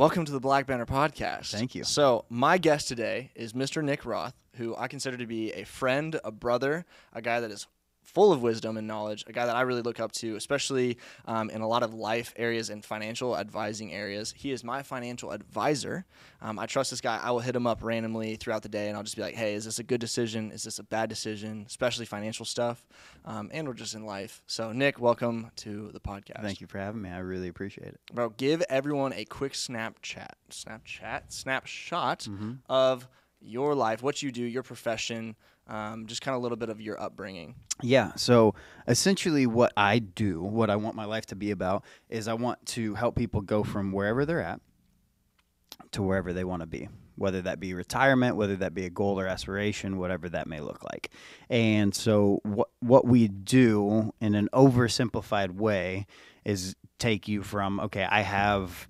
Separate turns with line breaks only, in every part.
Welcome to the Black Banner podcast.
Thank you.
So, my guest today is Mr. Nick Roth, who I consider to be a friend, a brother, a guy that is full of wisdom and knowledge, a guy that I really look up to, especially um, in a lot of life areas and financial advising areas. He is my financial advisor. Um, I trust this guy. I will hit him up randomly throughout the day and I'll just be like, hey, is this a good decision? Is this a bad decision? Especially financial stuff. Um, and we're just in life. So, Nick, welcome to the podcast.
Thank you for having me. I really appreciate it.
Bro, give everyone a quick Snapchat, Snapchat, snapshot
Mm-hmm.
of your life, what you do, your profession, um, just kind of a little bit of your upbringing.
Yeah. So essentially, what I do, what I want my life to be about, is I want to help people go from wherever they're at to wherever they want to be, whether that be retirement, whether that be a goal or aspiration, whatever that may look like. And so, what what we do in an oversimplified way is take you from okay, I have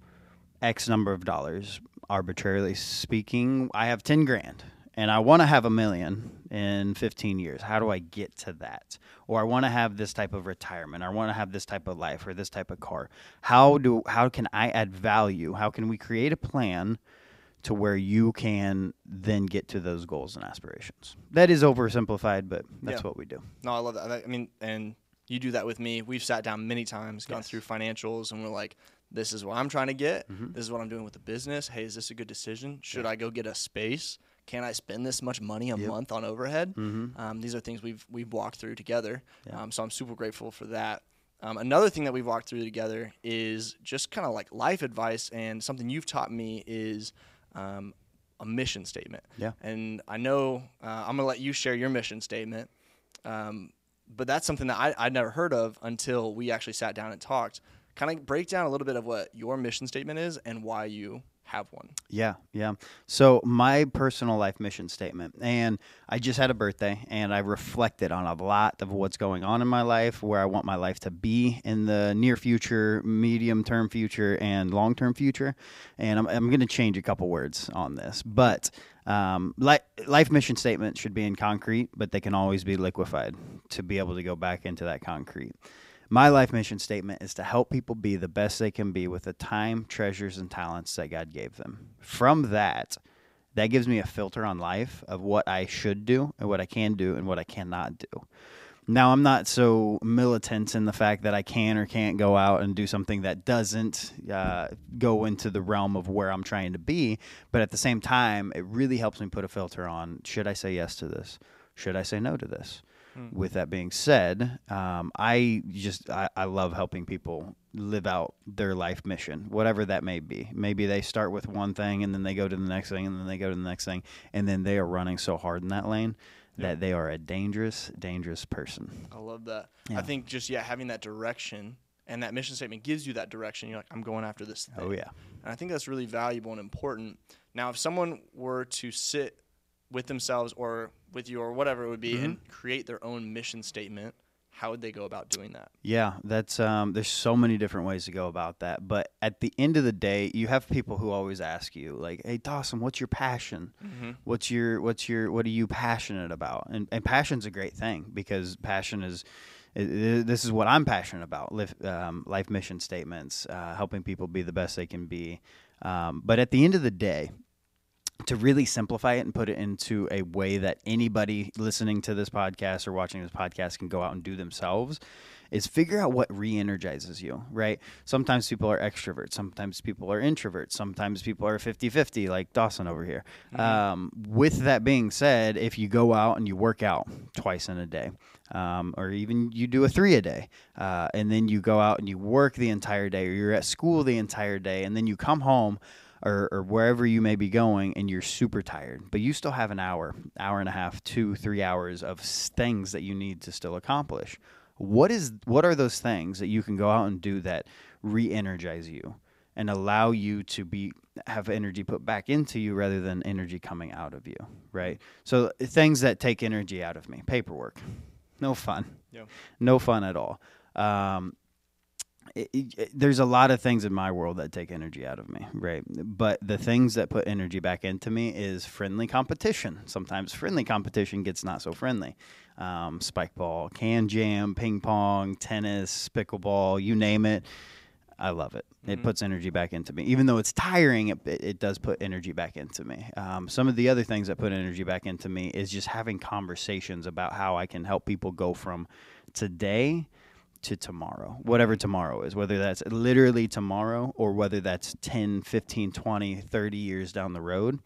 X number of dollars, arbitrarily speaking, I have 10 grand and I want to have a million in 15 years. How do I get to that? Or I want to have this type of retirement. Or I want to have this type of life or this type of car. How do how can I add value? How can we create a plan to where you can then get to those goals and aspirations? That is oversimplified, but that's
Yeah.
what we do.
No, I love that. I mean, and you do that with me. We've sat down many times, gone
Yes.
through financials, and we're like, this is what I'm trying to get.
Mm-hmm.
This is what I'm doing with the business. Hey, is this a good decision? Should I go get a space? Can I spend this much money a month on overhead? Um, these are things we've we've walked through together. Um, so I'm super grateful for that. Um, another thing that we've walked through together is just kind of like life advice, and something you've taught me is um, a mission statement.
Yeah.
And I know uh, I'm gonna let you share your mission statement. Um, but that's something that I, I'd never heard of until we actually sat down and talked. Kind of break down a little bit of what your mission statement is and why you have one.
Yeah, yeah. So my personal life mission statement, and I just had a birthday, and I reflected on a lot of what's going on in my life, where I want my life to be in the near future, medium term future, and long term future. And I'm, I'm going to change a couple words on this, but um, li- life mission statement should be in concrete, but they can always be liquefied to be able to go back into that concrete. My life mission statement is to help people be the best they can be with the time, treasures, and talents that God gave them. From that, that gives me a filter on life of what I should do and what I can do and what I cannot do. Now, I'm not so militant in the fact that I can or can't go out and do something that doesn't uh, go into the realm of where I'm trying to be. But at the same time, it really helps me put a filter on should I say yes to this? Should I say no to this? With that being said, um, I just I, I love helping people live out their life mission, whatever that may be. Maybe they start with one thing and then they go to the next thing and then they go to the next thing, and then they are running so hard in that lane that they are a dangerous, dangerous person.
I love that. I think just, yeah, having that direction and that mission statement gives you that direction. You're like, I'm going after this thing.
Oh yeah,
And I think that's really valuable and important. Now, if someone were to sit with themselves or with you or whatever it would be and create their own mission statement, how would they go about doing that?
Yeah, that's um there's so many different ways to go about that. But at the end of the day, you have people who always ask you like, "Hey Dawson, what's your passion? What's your what's your what are you passionate about?" And and passion's a great thing because passion is this is what I'm passionate about. Life, um, life mission statements, uh, helping people be the best they can be. Um, but at the end of the day, to really simplify it and put it into a way that anybody listening to this podcast or watching this podcast can go out and do themselves is figure out what re-energizes you right? Sometimes people are extroverts sometimes people are introverts sometimes people are 50-50 like dawson over here. Um, with that being said if you go out and you work out twice in a day um, or even you do a three a day uh, and then you go out and you work the entire day or you're at school the entire day and then you come home or, or wherever you may be going and you're super tired but you still have an hour hour and a half two three hours of things that you need to still accomplish. What is what are those things that you can go out and do that re-energize you and allow you to be have energy put back into you rather than energy coming out of you right? So things that take energy out of me. Paperwork. No fun.
Yeah.
no fun at all. Um, it, it- there's a lot of things in my world that take energy out of me, right? But the things that put energy back into me is friendly competition. Sometimes friendly competition gets not so friendly. Um, spike ball, Kan Jam, ping pong, tennis, pickleball, you name it. I love it.
Mm-hmm.
It puts energy back into me. Even though it's tiring, it, it, it does put energy back into me. Um, some of the other things that put energy back into me is just having conversations about how I can help people go from today to tomorrow, whatever tomorrow is, whether that's literally tomorrow or whether that's 10, 15, 20, 30 years down the road.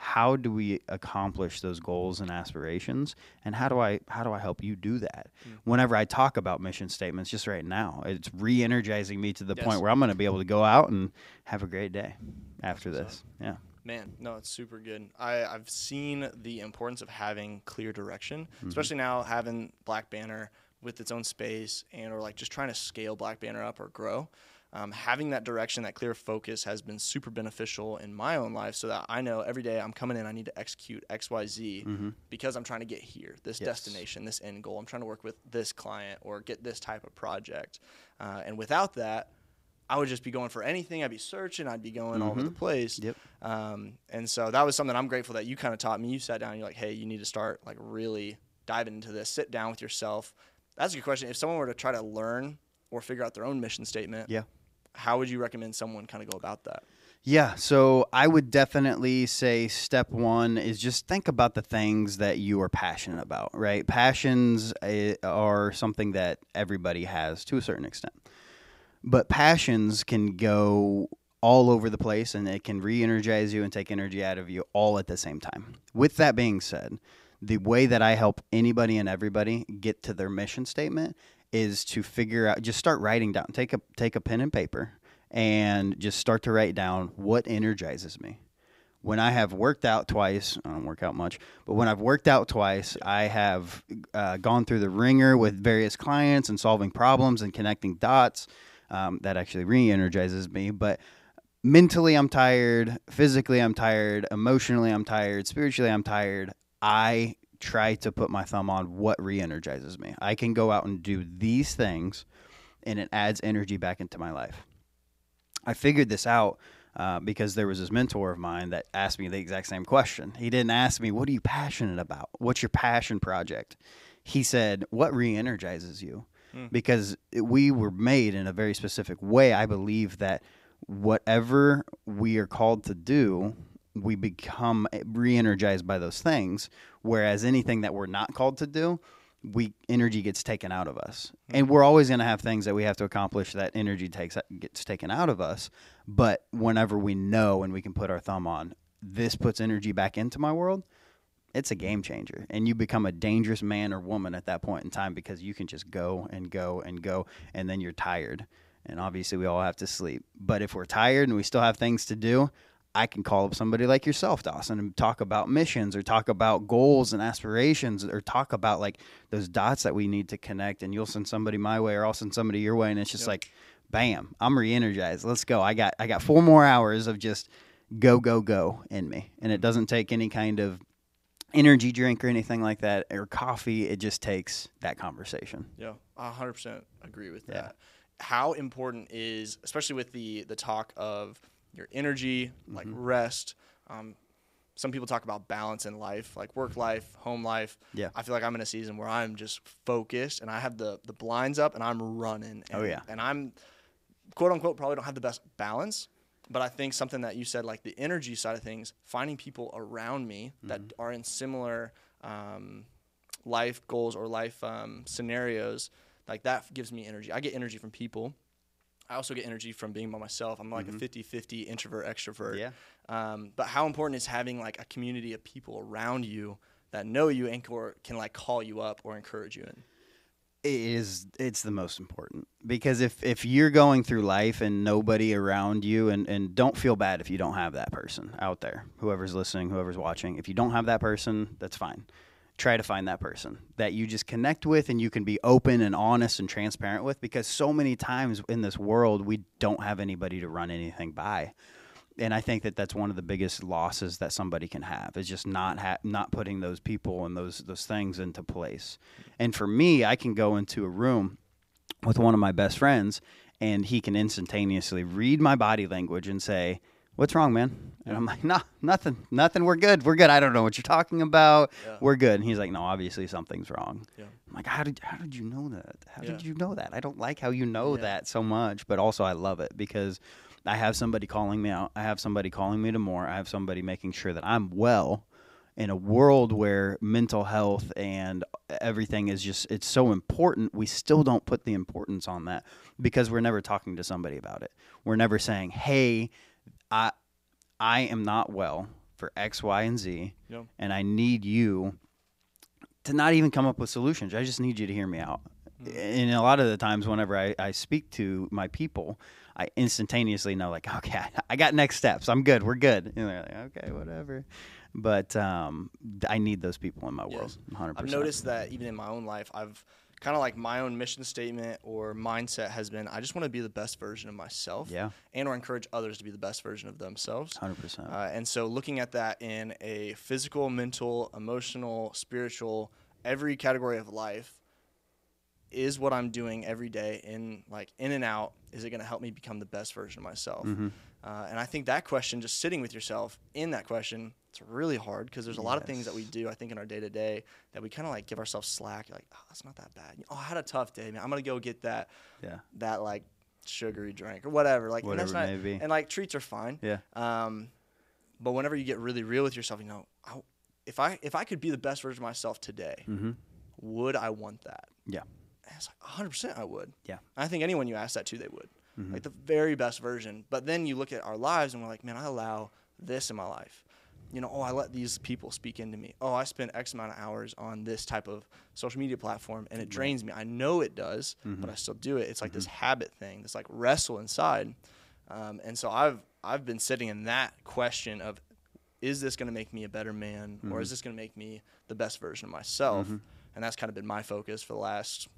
How do we accomplish those goals and aspirations and how do I how do I help you do that? Mm. Whenever I talk about mission statements just right now, it's re-energizing me to the
Yes.
point where I'm going to be able to go out and have a great day after this. Yeah.
Man, no, it's super good. I, I've seen the importance of having clear direction, mm-hmm. especially now having Black Banner with its own space and or like just trying to scale Black Banner up or grow. Um, having that direction, that clear focus has been super beneficial in my own life so that I know every day I'm coming in, I need to execute X, Y, Z because I'm trying to get here, this
Yes.
destination, this end goal. I'm trying to work with this client or get this type of project. Uh, and without that, I would just be going for anything. I'd be searching. I'd be going all over the place.
Yep.
Um, and so that was something I'm grateful that you kind of taught me. You sat down and you're like, hey, you need to start like really diving into this. Sit down with yourself. That's a good question. If someone were to try to learn or figure out their own mission statement,
Yeah.
how would you recommend someone kind of go about that?
Yeah, so I would definitely say step one is just think about the things that you are passionate about, right? Passions eh, are something that everybody has to a certain extent, but passions can go all over the place and it can re energize you and take energy out of you all at the same time. With that being said, the way that I help anybody and everybody get to their mission statement is to figure out just start writing down take a take a pen and paper and just start to write down what energizes me when I have worked out twice, I don't work out much, but when I've worked out twice, I have uh, gone through the ringer with various clients and solving problems and connecting dots. Um, that actually re energizes me. But mentally, I'm tired. Physically, I'm tired. Emotionally, I'm tired. Spiritually, I'm tired. I try to put my thumb on what re energizes me. I can go out and do these things, and it adds energy back into my life. I figured this out uh, because there was this mentor of mine that asked me the exact same question. He didn't ask me, What are you passionate about? What's your passion project? He said, What re energizes you? Because we were made in a very specific way. I believe that whatever we are called to do, we become eh, re energized by those things. Whereas anything that we're not called to do, we energy gets taken out of us. Hmm. And we're always going to have things that we have to accomplish that energy takes gets taken out of us. But whenever we know and we can put our thumb on this puts energy back into my world it's a game changer. And you become a dangerous man or woman at that point in time because you can just go and go and go and then you're tired. And obviously we all have to sleep. But if we're tired and we still have things to do I can call up somebody like yourself, Dawson, and talk about missions or talk about goals and aspirations or talk about like those dots that we need to connect. And you'll send somebody my way or I'll send somebody your way. And it's just like, bam, I'm re energized. Let's go. I got, I got four more hours of just go, go, go in me. And it doesn't take any kind of energy drink or anything like that or coffee. It just takes that conversation.
Yeah, I 100% agree with
Yeah.
that. How important is, especially with the the talk of your energy, like
Mm-hmm.
rest. Um, some people talk about balance in life, like work life, home life.
Yeah.
I feel like I'm in a season where I'm just focused and I have the the blinds up and I'm running. And,
Oh, yeah.
And I'm quote unquote probably don't have the best balance, but I think something that you said, like the energy side of things, finding people around me that
Mm-hmm.
are in similar um, life goals or life um, scenarios, like that gives me energy. I get energy from people. I also get energy from being by myself. I'm like a 50 50 introvert, extrovert.
Mm-hmm. Yeah.
Um, but how important is having like a community of people around you that know you and or can like call you up or encourage you in?
it is it's the most important because if if you're going through life and nobody around you and and don't feel bad if you don't have that person out there whoever's listening whoever's watching if you don't have that person that's fine try to find that person that you just connect with and you can be open and honest and transparent with because so many times in this world we don't have anybody to run anything by and I think that that's one of the biggest losses that somebody can have is just not ha- not putting those people and those those things into place. And for me, I can go into a room with one of my best friends, and he can instantaneously read my body language and say, What's wrong, man? And I'm like, nah, nothing, nothing. We're good. We're good. I don't know what you're talking about.
Yeah.
We're good. And he's like, no, obviously something's wrong.
Yeah.
I'm like, how did how did you know that? How did you know that? I don't like how you know
Yeah.
that so much, but also I love it because I have somebody calling me out. I have somebody calling me to more. I have somebody making sure that I'm well in a world where mental health and everything is just it's so important. We still don't put the importance on that because we're never talking to somebody about it. We're never saying, "Hey, I I am not well for X, Y, and Z,
Yep.
and I need you to not even come up with solutions. I just need you to hear me out.
Mm-hmm.
And a lot of the times, whenever I, I speak to my people, I instantaneously know, like, okay, I got next steps. I'm good. We're good. And they're like, okay, whatever. But um, I need those people in my world.
Yes.
100%.
I've noticed that even in my own life, I've kind of like my own mission statement or mindset has been I just want to be the best version of myself.
Yeah.
And or encourage others to be the best version of themselves.
100%.
Uh, and so looking at that in a physical, mental, emotional, spiritual, every category of life, is what I'm doing every day in like in and out, is it going to help me become the best version of myself?
Mm-hmm.
Uh, and I think that question, just sitting with yourself in that question, it's really hard because there's a lot of things that we do, I think, in our day to day that we kind of like give ourselves slack. Like, oh, that's not that bad. Oh, I had a tough day, man. I'm gonna go get that
yeah.
that like sugary drink or whatever. Like, and that's
Whatever
not,
may be.
and like treats are fine.
Yeah.
Um, but whenever you get really real with yourself, you know, I, if I if I could be the best version of myself today,
Mm-hmm.
would I want that?
Yeah.
And it's like 100 percent I would.
Yeah.
I think anyone you ask that to, they would.
Mhm.
Like the very best version. But then you look at our lives and we're like, man, I allow this in my life. You know, oh, I let these people speak into me. Oh, I spend X amount of hours on this type of social media platform and it drains me. I know it does, but I still do it. It's like this habit thing, this like wrestle inside. Um, and so I've I've been sitting in that question of is this going to make me a better man or is this going to make me the best version of myself? And that's kind of been my focus for the last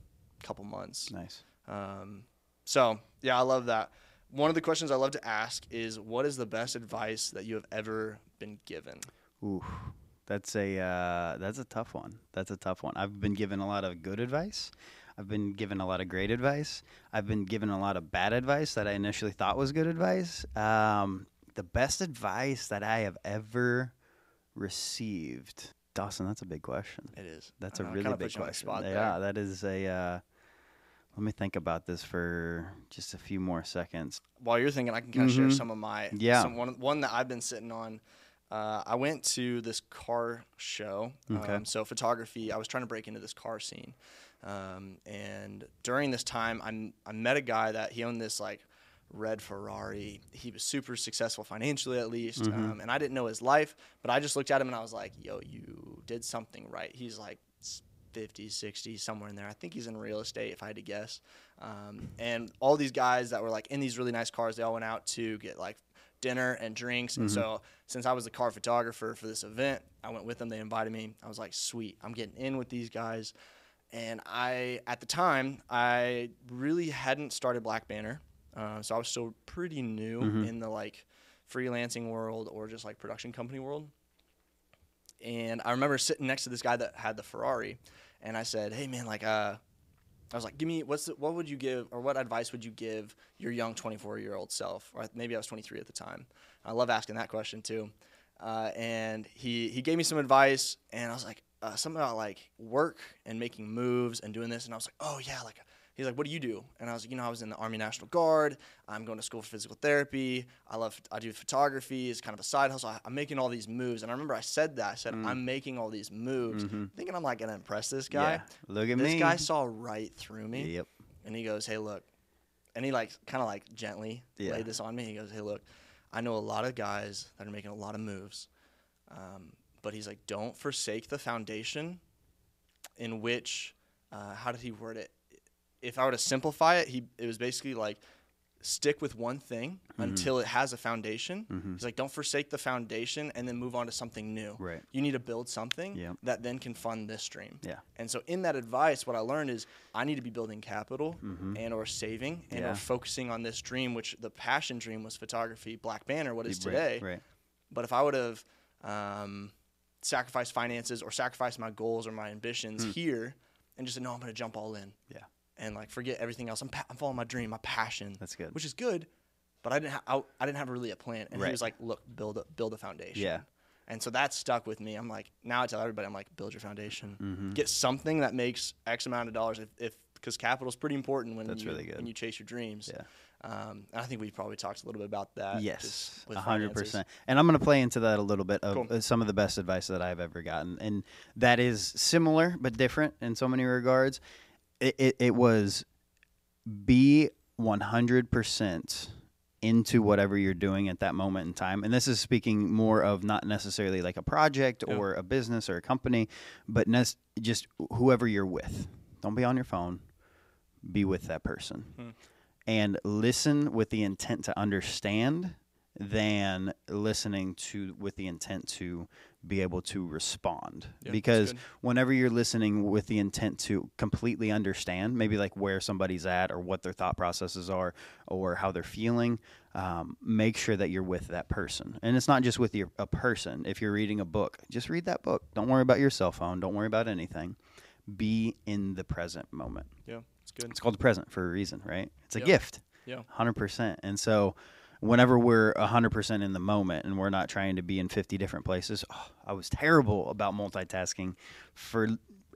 couple months.
Nice.
Um, so yeah, I love that. One of the questions I love to ask is, what is the best advice that you have ever been given?
Ooh, that's a uh, that's a tough one. That's a tough one. I've been given a lot of good advice. I've been given a lot of great advice. I've been given a lot of bad advice that I initially thought was good advice. Um, the best advice that I have ever received, Dawson. That's a big question.
It is.
That's
I
a
know,
really big
put you on the
question.
spot there.
yeah, that is a. Uh, let me think about this for just a few more seconds.
While you're thinking, I can kind of share
Mhm.
some of my
Yeah.
Some, one one that I've been sitting on. Uh, I went to this car show.
Okay.
Um, so photography. I was trying to break into this car scene, um, and during this time, I I met a guy that he owned this like red Ferrari. He was super successful financially, at least.
Mhm.
Um, and I didn't know his life, but I just looked at him and I was like, "Yo, you did something right." He's like. S- 50, 60, somewhere in there. I think he's in real estate, if I had to guess. Um, and all these guys that were like in these really nice cars, they all went out to get like dinner and drinks. And so, since I was the car photographer for this event, I went with them. They invited me. I was like, sweet, I'm getting in with these guys. And I, at the time, I really hadn't started Black Banner. Uh, so I was still pretty new
Mhm.
in the like freelancing world or just like production company world. And I remember sitting next to this guy that had the Ferrari, and I said, "Hey man, like, uh, I was like, give me what's the, what would you give or what advice would you give your young 24 year old self? Or maybe I was 23 at the time. I love asking that question too. Uh, and he he gave me some advice, and I was like, uh, something about like work and making moves and doing this, and I was like, oh yeah, like. He's like, "What do you do?" And I was like, "You know, I was in the Army National Guard. I'm going to school for physical therapy. I love, I do photography. It's kind of a side hustle. I, I'm making all these moves." And I remember I said that. I said, "I'm making all these moves,
Mhm.
thinking I'm like gonna impress this guy."
Yeah. Look at
this
me.
This guy saw right through me
Yep.
and he goes hey look and he like kind of like gently
Yeah.
laid this on me he goes hey look i know a lot of guys that are making a lot of moves um, but he's like don't forsake the foundation in which uh, how did he word it if i were to simplify it he it was basically like stick with one thing
Mm-hmm.
until it has a foundation
Mhm.
he's like don't forsake the foundation and then move on to something new
Right.
you need to build something
Yep.
that then can fund this stream
Yeah.
and so in that advice, what I learned is I need to be building capital
Mhm.
and or saving and
Yeah.
or focusing on this dream, which the passion dream was photography, Black Banner, what is
Right,
today.
Right.
But if I would have um, sacrificed finances or sacrificed my goals or my ambitions here and just said, no, I'm going to jump all in.
Yeah.
And like forget everything else. I'm, pa- I'm following my dream, my passion,
That's good.
which is good. but I didn't. Ha- I, I didn't have really a plan. And
Right.
he was like, "Look, build a build a foundation."
Yeah.
And so that stuck with me. I'm like, now I tell everybody, I'm like, build your foundation.
Mm-hmm.
Get something that makes X amount of dollars. If, if because capital's pretty important when
That's
you
really good.
when you chase your dreams.
Yeah.
Um, and I think we probably talked a little bit about that.
Yes,
just with
a hundred
finances.
percent. And I'm going to play into that a little bit of
Cool.
uh, some of the best advice that I've ever gotten, and that is similar but different in so many regards. It it, it was be 100 percent into whatever you're doing at that moment in time. And this is speaking more of not necessarily like a project or a business or a company, but nes- just whoever you're with. Don't be on your phone. Be with that person.
Hmm.
And listen with the intent to understand than listening to with the intent to be able to respond.
Yeah,
because whenever you're listening with the intent to completely understand maybe like where somebody's at or what their thought processes are or how they're feeling um, make sure that you're with that person. And it's not just with your, a person. If you're reading a book just read that book. Don't worry about your cell phone. Don't worry about anything. Be in the present moment.
Yeah, it's good.
it's called the present for a reason right? It's a
Yeah.
gift.
Yeah.
100% and so whenever we're 100% in the moment and we're not trying to be in 50 different places oh, i was terrible about multitasking for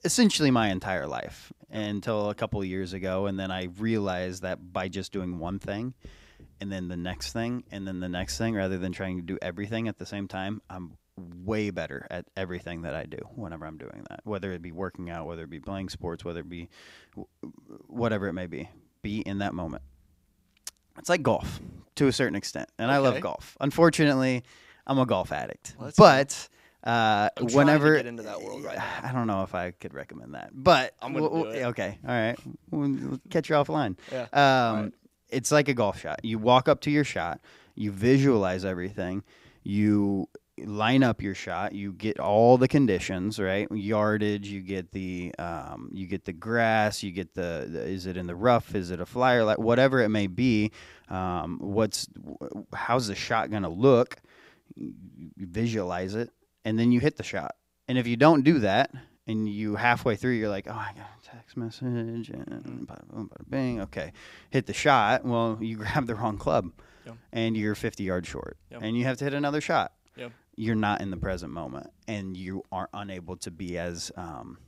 essentially my entire life until a couple years ago. And then i realized that by just doing one thing and then the next thing and then the next thing rather than trying to do everything at the same time i'm way better at everything that i do whenever i'm doing that whether it be working out whether it be playing sports whether it be whatever it may be be in that moment it's like golf to a certain extent, and I love golf. Unfortunately, I'm a golf addict.
Well,
but uh,
I'm trying to
whenever
get into that world right.
I don't know if I could recommend that, but
I'm gonna
we'll-
do it.
Okay, all right, we'll catch you offline.
Yeah.
Um,
Right.
It's like a golf shot. You walk up to your shot, you visualize everything, you line up your shot, you get all the conditions, right? Yardage, you get the um, you get the grass, you get the, the is it in the rough, is it a flyer, like whatever it may be. Um, what's how's the shot gonna look? You visualize it, and then you hit the shot. And if you don't do that, and you halfway through, you're like, oh, I got a text message, and bada boom, bada bing. Okay, hit the shot. Well, you grab the wrong club,
Yep.
and you're 50 yards short,
Yep.
and you have to hit another shot. You're not in the present moment, and you are unable to be as um,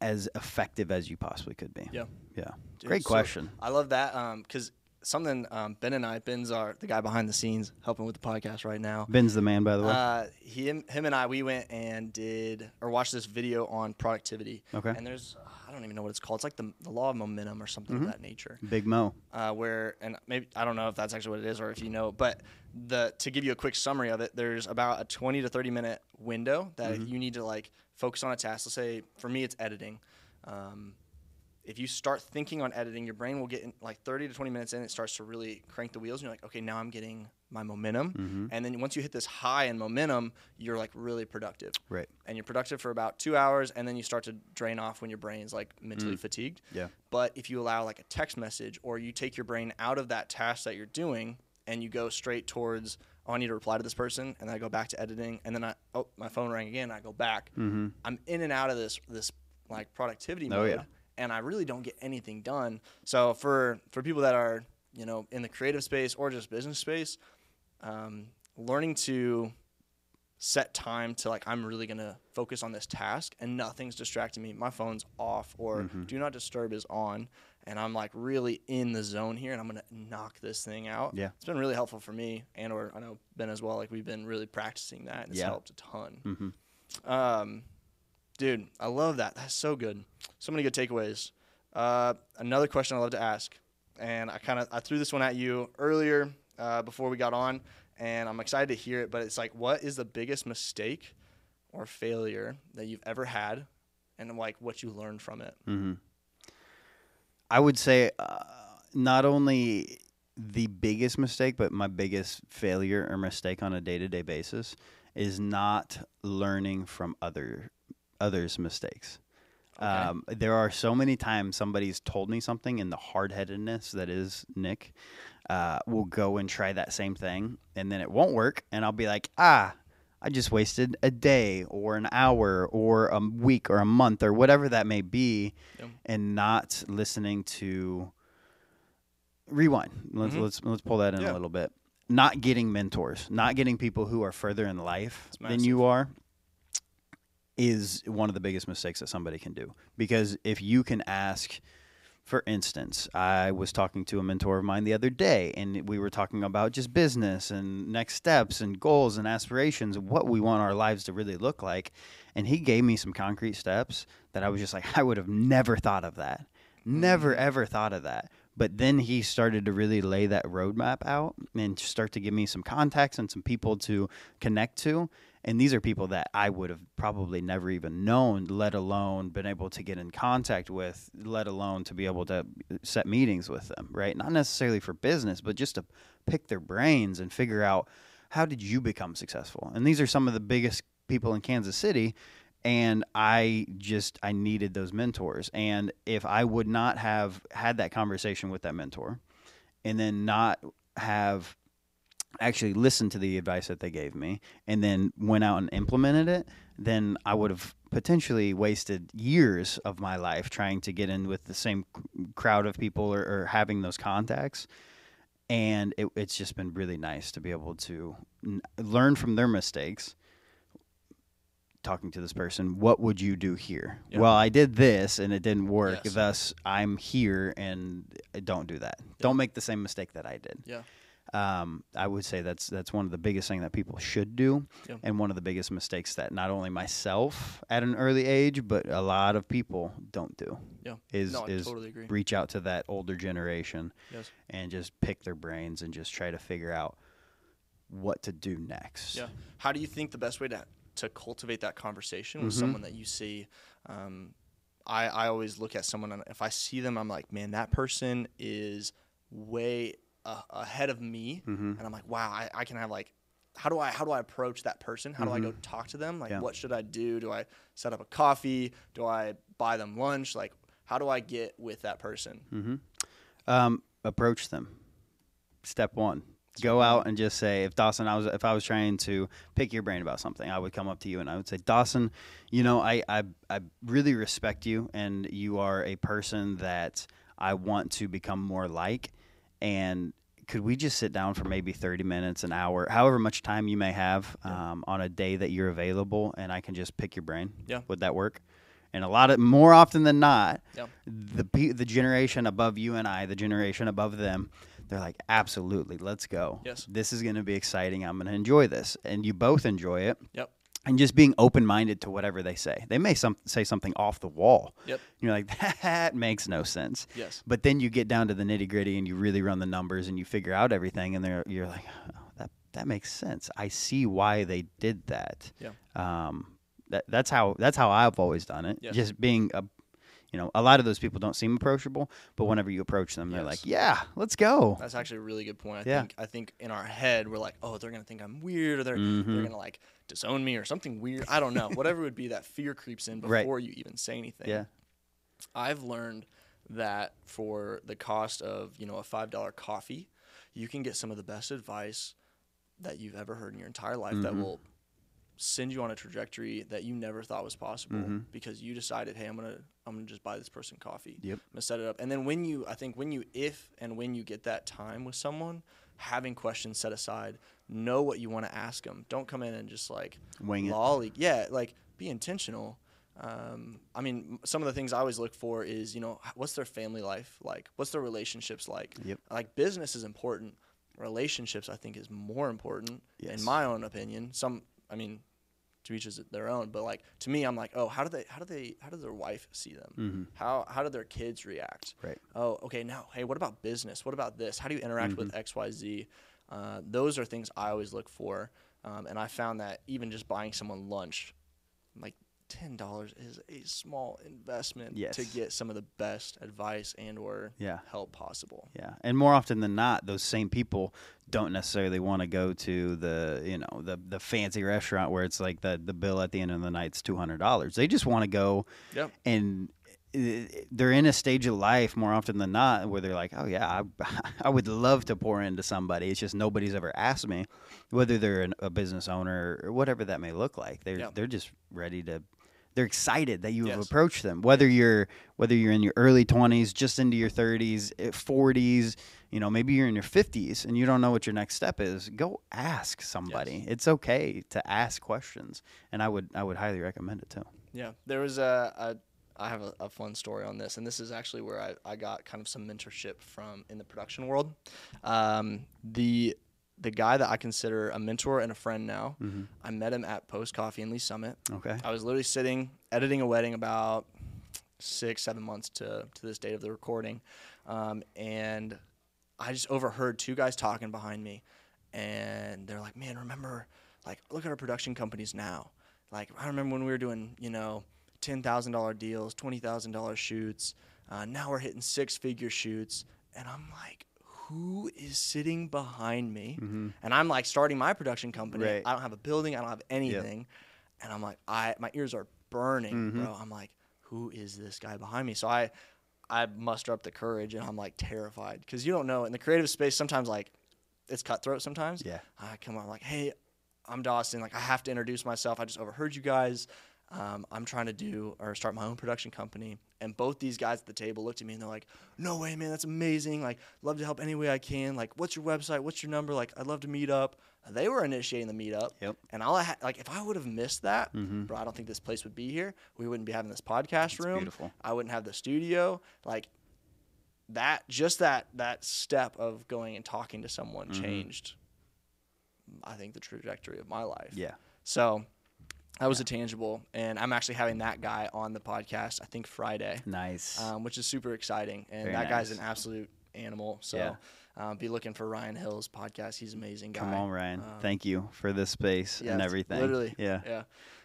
as effective as you possibly could be.
Yeah.
Yeah.
Dude,
Great
so
question.
I love that because something um, Ben and I, Ben's our the guy behind the scenes helping with the podcast right now.
Ben's the man, by the way.
Uh, he, him, him and I, we went and did or watched this video on productivity.
Okay.
And there's, I don't even know what it's called. It's like the, the law of momentum or something
Mm-hmm.
of that nature.
Big Mo.
Uh, where and maybe I don't know if that's actually what it is or if you know, but the to give you a quick summary of it, there's about a 20 to 30 minute window that
Mm-hmm.
you need to like focus on a task. Let's say for me, it's editing. Um, if you start thinking on editing, your brain will get in like 30 to 20 minutes in, it starts to really crank the wheels. And you're like, okay, now I'm getting my momentum.
Mm-hmm.
And then once you hit this high in momentum, you're like really productive.
Right.
And you're productive for about two hours, and then you start to drain off when your brain's like mentally
Mm.
fatigued.
Yeah.
But if you allow like a text message or you take your brain out of that task that you're doing and you go straight towards, oh, I need to reply to this person, and then I go back to editing, and then I, oh, my phone rang again, I go back.
Mm-hmm.
I'm in and out of this this like productivity
Oh,
mode,
yeah.
And I really don't get anything done. So for for people that are you know in the creative space or just business space, um, learning to set time to like I'm really gonna focus on this task and nothing's distracting me. My phone's off or
Mm-hmm.
do not disturb is on, and I'm like really in the zone here, and I'm gonna knock this thing out.
Yeah.
it's been really helpful for me, and or I know Ben as well. Like we've been really practicing that, and it's
Yeah.
helped a ton.
Mm-hmm.
Um, dude, I love that. That's so good. So many good takeaways. Uh, another question I love to ask, and I kind of I threw this one at you earlier uh, before we got on, and I'm excited to hear it. But it's like, what is the biggest mistake or failure that you've ever had, and like what you learned from it?
Mm-hmm. I would say uh, not only the biggest mistake, but my biggest failure or mistake on a day to day basis is not learning from other others' mistakes.
Okay.
Um, there are so many times somebody's told me something, and the hard headedness that is Nick uh, will go and try that same thing, and then it won't work, and I'll be like, ah, I just wasted a day or an hour or a week or a month or whatever that may be,
Yep.
and not listening to rewind. Let's
Mhm.
let's let's pull that in
Yeah.
a little bit. Not getting mentors, not getting people who are further in life than you are is one of the biggest mistakes that somebody can do. Because if you can ask for instance, I was talking to a mentor of mine the other day, and we were talking about just business and next steps and goals and aspirations what we want our lives to really look like. And he gave me some concrete steps that I was just like, I would have never thought of that. Never, mm. ever thought of that. But then he started to really lay that roadmap out and start to give me some contacts and some people to connect to. And these are people that I would have probably never even known, let alone been able to get in contact with, let alone to be able to uh, set meetings with them, right? Not necessarily for business, but just to pick their brains and figure out how did you become successful? And these are some of the biggest people in Kansas City and I just I needed those mentors. And if I would not have had that conversation with that mentor and then not have actually listened to the advice that they gave me and then went out and implemented it, then I would have potentially wasted years of my life trying to get in with the same crowd of people or, or having those contacts. And it, it's just been really nice to be able to n- learn from their mistakes. Talking to this person, what would you do here?
Yeah.
Well, I did this and it didn't work.
Yes.
Thus, I'm here and uh, don't do that. Don't make the same mistake that I did
Yeah.
Um, I would say that's that's one of the biggest thing that people should do,
Yeah.
and one of the biggest mistakes that not only myself at an early age, but a lot of people don't do.
Yeah.
Is
No, I
is
totally agree.
reach out to that older generation
Yes.
and just pick their brains and just try to figure out what to do next.
Yeah. How do you think the best way to to cultivate that conversation
Mm-hmm.
with someone that you see? Um, I I always look at someone and if I see them, I'm like, man, that person is way uh, ahead of me,
Mm-hmm.
and I'm like, wow, I, I can have like. How do I how do I approach that person? How do I go talk to them? Like,
Mm-hmm. Yeah.
what should I do? Do I set up a coffee? Do I buy them lunch? Like, how do I get with that person?
Mm-hmm. Um, approach them. Step one. Go out and just say, if Dawson, I was if I was trying to pick your brain about something, I would come up to you and I would say, Dawson, you know, I I, I really respect you, and you are a person that I want to become more like, and could we just sit down for maybe 30 minutes an hour however much time you may have um, on a day that you're available and i can just pick your brain
Yeah.
would that work and a lot of more often than not
Yeah.
the the generation above you and I, the generation above them, they're like, absolutely, let's go.
Yes.
This is going to be exciting. I'm going to enjoy this, and you both enjoy it.
Yep.
And just being open minded to whatever they say. They may some, say something off the wall.
Yep.
You're like, that makes no sense.
Yes.
But then you get down to the nitty gritty and you really run the numbers and you figure out everything, and they're, you're like, oh, that that makes sense. I see why they did that.
Yeah.
Um, that that's how that's how I've always done it.
Yes.
Just being a, you know, a lot of those people don't seem approachable, but whenever you approach them, they're
Yes.
like, yeah, let's go.
That's actually a really good point. I
Yeah.
think I think in our head we're like, oh, they're gonna think I'm weird, or they're
Mhm.
they're gonna like disown me or something weird. I don't know. Whatever it would be, that fear creeps in
Right.
before you even say anything.
Yeah.
I've learned that for the cost of you know a five dollar coffee, you can get some of the best advice that you've ever heard in your entire life that
Mhm.
will send you on a trajectory that you never thought was possible
Mhm.
because you decided, hey, I'm gonna I'm gonna just buy this person coffee.
Yep.
I'm gonna set it up. And then when you, I think when you, if and when you get that time with someone, having questions set aside, know what you want to ask them. Don't come in and just like
Wing it.
Yeah, like be intentional. Um, I mean, some of the things I always look for is, you know, what's their family life like? What's their relationships like?
Yep.
Like business is important. Relationships, I think, is more important
Yes.
in my own opinion. Some, I mean, to each is their own. But like to me, I'm like, oh, how do they, how do they, how does their wife see them?
Mhm.
How how do their kids react?
Right.
Oh, okay. Now, hey, what about business? What about this? How do you interact with X, Y, Z? Uh, those are things I always look for, um, and I found that even just buying someone lunch, like ten dollars is a small investment to get some of the best advice and or
Yeah.
help possible.
Yeah, and more often than not, those same people don't necessarily want to go to the you know the the fancy restaurant where it's like the the bill at the end of the night's two hundred dollars. They just want to go
Yep.
and uh, they're in a stage of life more often than not where they're like, oh yeah, I, I would love to pour into somebody. It's just nobody's ever asked me, whether they're an, a business owner or whatever that may look like. They're
Yeah.
they're just ready to. They're excited that you have approached them. Whether you're whether you're in your early 20s, just into your 30s, eh, 40s, you know, maybe you're in your 50s and you don't know what your next step is. Go ask somebody. It's okay to ask questions, and I would I would highly recommend it too.
Yeah, there was a, a I have a, a fun story on this, and this is actually where I, I got kind of some mentorship from in the production world. Um, the the guy that I consider a mentor and a friend now, I met him at Post Coffee in Lee Summit.
Okay.
I was literally sitting editing a wedding about six, seven months to, to this date of the recording. Um, and I just overheard two guys talking behind me. And they're like, man, remember, like, look at our production companies now. Like, I remember when we were doing, you know, $10,000 deals, $20,000 shoots. Uh, now we're hitting six figure shoots. And I'm like, who is sitting behind me? Mm-hmm. And I'm like starting my production company.
Right.
I don't have a building, I don't have anything and I'm like, I my ears are burning, mm-hmm. bro. I'm like, who is this guy behind me? So I I muster up the courage, and I'm like terrified because you don't know in the creative space. Sometimes like it's cutthroat. Sometimes
Yeah.
I come on like, hey, I'm Dawson. Like I have to introduce myself. I just overheard you guys. Um, I'm trying to do or start my own production company. And both these guys at the table looked at me and they're like, "No way, man, that's amazing! Like, love to help any way I can. Like, what's your website? What's your number? Like, I'd love to meet up." They were initiating the meetup.
Yep.
And all I had, like, if I would have missed that, bro, I don't think this place would be here. We wouldn't be having this podcast room.
beautiful.
I wouldn't have the studio. Like, that, just that, that step of going and talking to someone changed, I think, the trajectory of my life.
Yeah.
So that was a tangible, and I'm actually having that guy on the podcast. I think Friday,
Nice.
um, which is super exciting. And
Very
that guy's an absolute animal. So
Yeah.
um, be looking for Ryan Hill's podcast. He's an amazing guy.
Come on, Ryan.
Um,
Thank you for this space
yeah,
and everything.
Literally.
Yeah.
Yeah.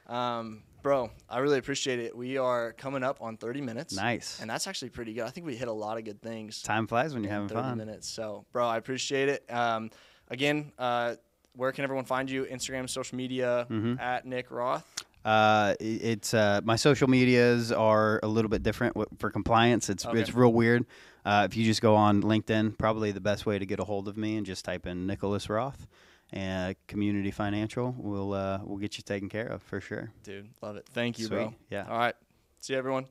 Um, bro, I really appreciate it. We are coming up on 30 minutes.
Nice.
And that's actually pretty good. I think we hit a lot of good things.
Time flies when you're having
30
fun.
minutes. So, bro, I appreciate it. Um, again, uh, where can everyone find you? Instagram, social media,
Mm-hmm.
at Nick Roth.
Uh, it's uh, my social medias are a little bit different for compliance. It's
Okay.
it's real weird. Uh, if you just go on LinkedIn, probably the best way to get a hold of me and just type in Nicholas Roth and Community Financial. We'll uh, we'll get you taken care of for sure.
Dude, love it. Thank you,
Sweet.
bro.
Yeah.
All right. See you, everyone.